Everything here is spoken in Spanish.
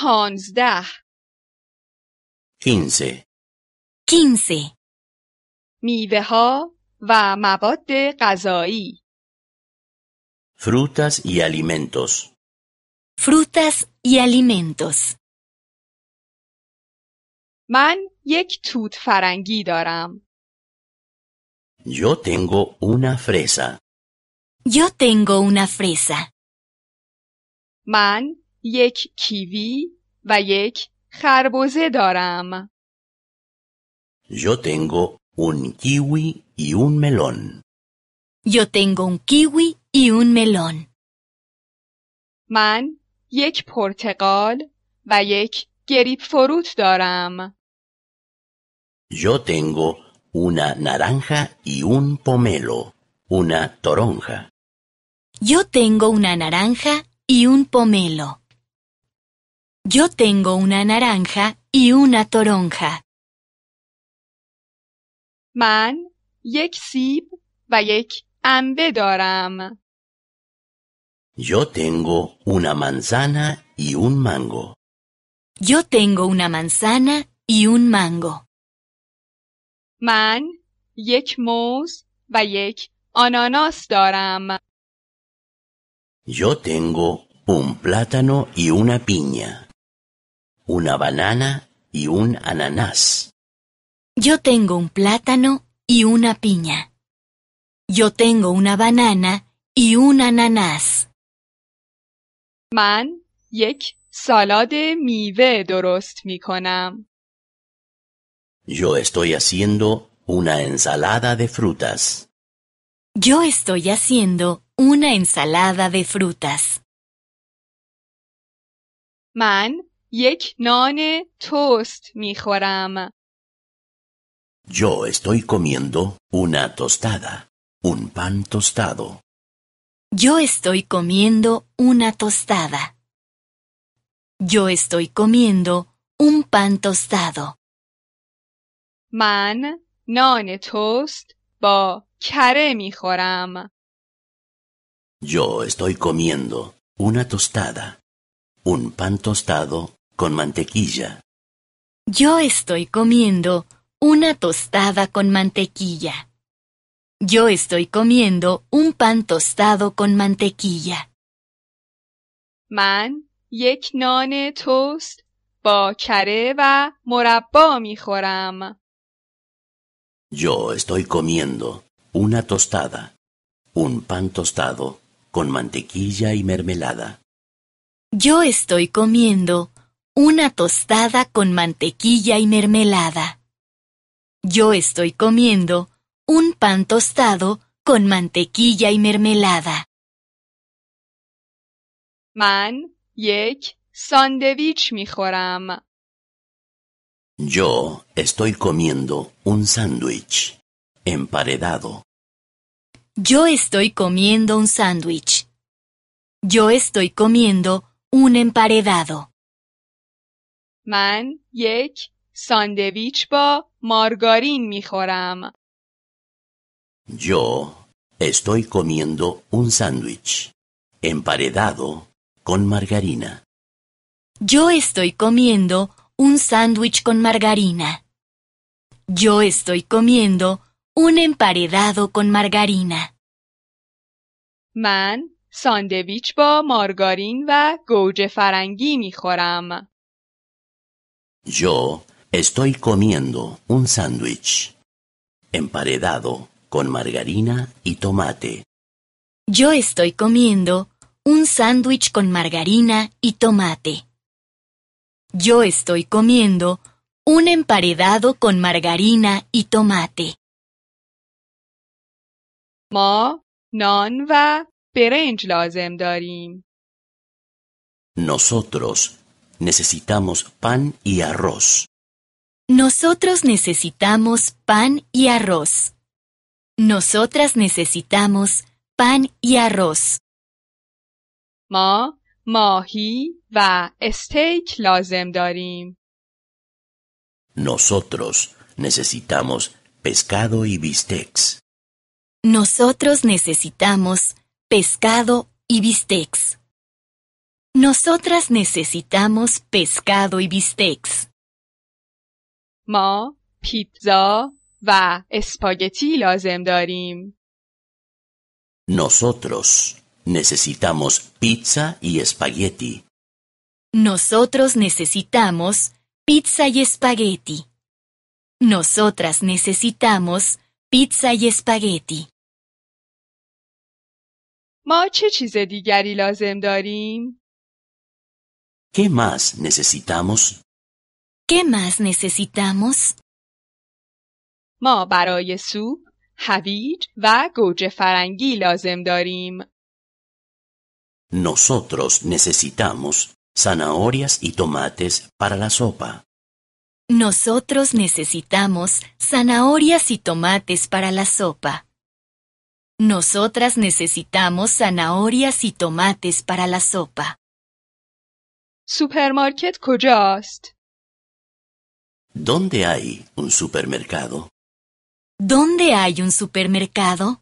پانزده 15. 15. میوه ها و مواد غذایی Frutas y alimentos. Frutas y alimentos. من یک توت فرنگی دارم Yo tengo una fresa. Yo tengo una fresa. من یک کیوی و یک خربزه دارم Yo tengo un kiwi y un melón. Yo tengo un kiwi y un melón. من یک پرتقال و یک گریپ فروت دارم Yo tengo una naranja y un pomelo. Una toronja. Yo tengo una naranja y un pomelo. Yo tengo una naranja y una toronja. من یک سیب و یک انبه دارم Yo tengo una manzana y un mango. Yo tengo una manzana y un mango. من یک موز و یک آناناس دارم Yo tengo un plátano y una piña. Una banana y un ananás. Yo tengo un plátano y una piña. Yo tengo una banana y un ananás. من یک سالاد میوه درست می کنم Yo estoy haciendo una ensalada de frutas. Yo estoy haciendo una ensalada de frutas. من یک نان توست می خورم Yo estoy comiendo una tostada. Un pan tostado. Yo estoy comiendo una tostada. Yo estoy comiendo un pan tostado. من نان توست با کره می خورم Yo estoy comiendo una tostada. Un pan tostado con mantequilla. Yo estoy comiendo una tostada con mantequilla. Yo estoy comiendo un pan tostado con mantequilla. من یک نان توست با کره و مربا می خورم Yo estoy comiendo una tostada. Un pan tostado con mantequilla y mermelada. Yo estoy comiendo una tostada con mantequilla y mermelada. Yo estoy comiendo un pan tostado con mantequilla y mermelada. من یک ساندویچ می خورم Yo estoy comiendo un sándwich. Emparedado. Yo estoy comiendo un sándwich. Yo estoy comiendo un emparedado. من یک ساندویچ با مارگارین می خورم Yo estoy comiendo un sándwich. Emparedado con margarina. Yo estoy comiendo un sándwich con margarina. Yo estoy comiendo un emparedado con margarina. من ساندویچ با مارگارین و گوجه فرنگی می خورم Yo estoy comiendo un sándwich. Emparedado con margarina y tomate. Yo estoy comiendo un sándwich con margarina y tomate. Yo estoy comiendo un emparedado con margarina y tomate. ما نان و برنج لازم داریم Nosotros necesitamos pan y arroz. Nosotros necesitamos pan y arroz. Nosotras necesitamos pan y arroz. Ma, mahi va steak lazem darim. Nosotros necesitamos pescado y bistecs. Nosotros necesitamos pescado y bistecs. Nosotras necesitamos pescado y bistecs. ما پیتزا و اسپاگتی لازم داریم. Nosotros necesitamos pizza y espagueti. Nosotros necesitamos pizza y espagueti. Nosotras necesitamos pizza y espagueti. ما چه چیز دیگری لازم داریم؟ ¿Qué más necesitamos? ¿Qué más necesitamos? ما برای سوپ هویج و گوجه فرنگی لازم داریم. Nosotros necesitamos zanahorias y tomates para la sopa. Nosotros necesitamos zanahorias y tomates para la sopa. Nosotras necesitamos zanahorias y tomates para la sopa. سوپرمارکت کجاست؟ ¿Dónde hay un supermercado? ¿Dónde hay un supermercado?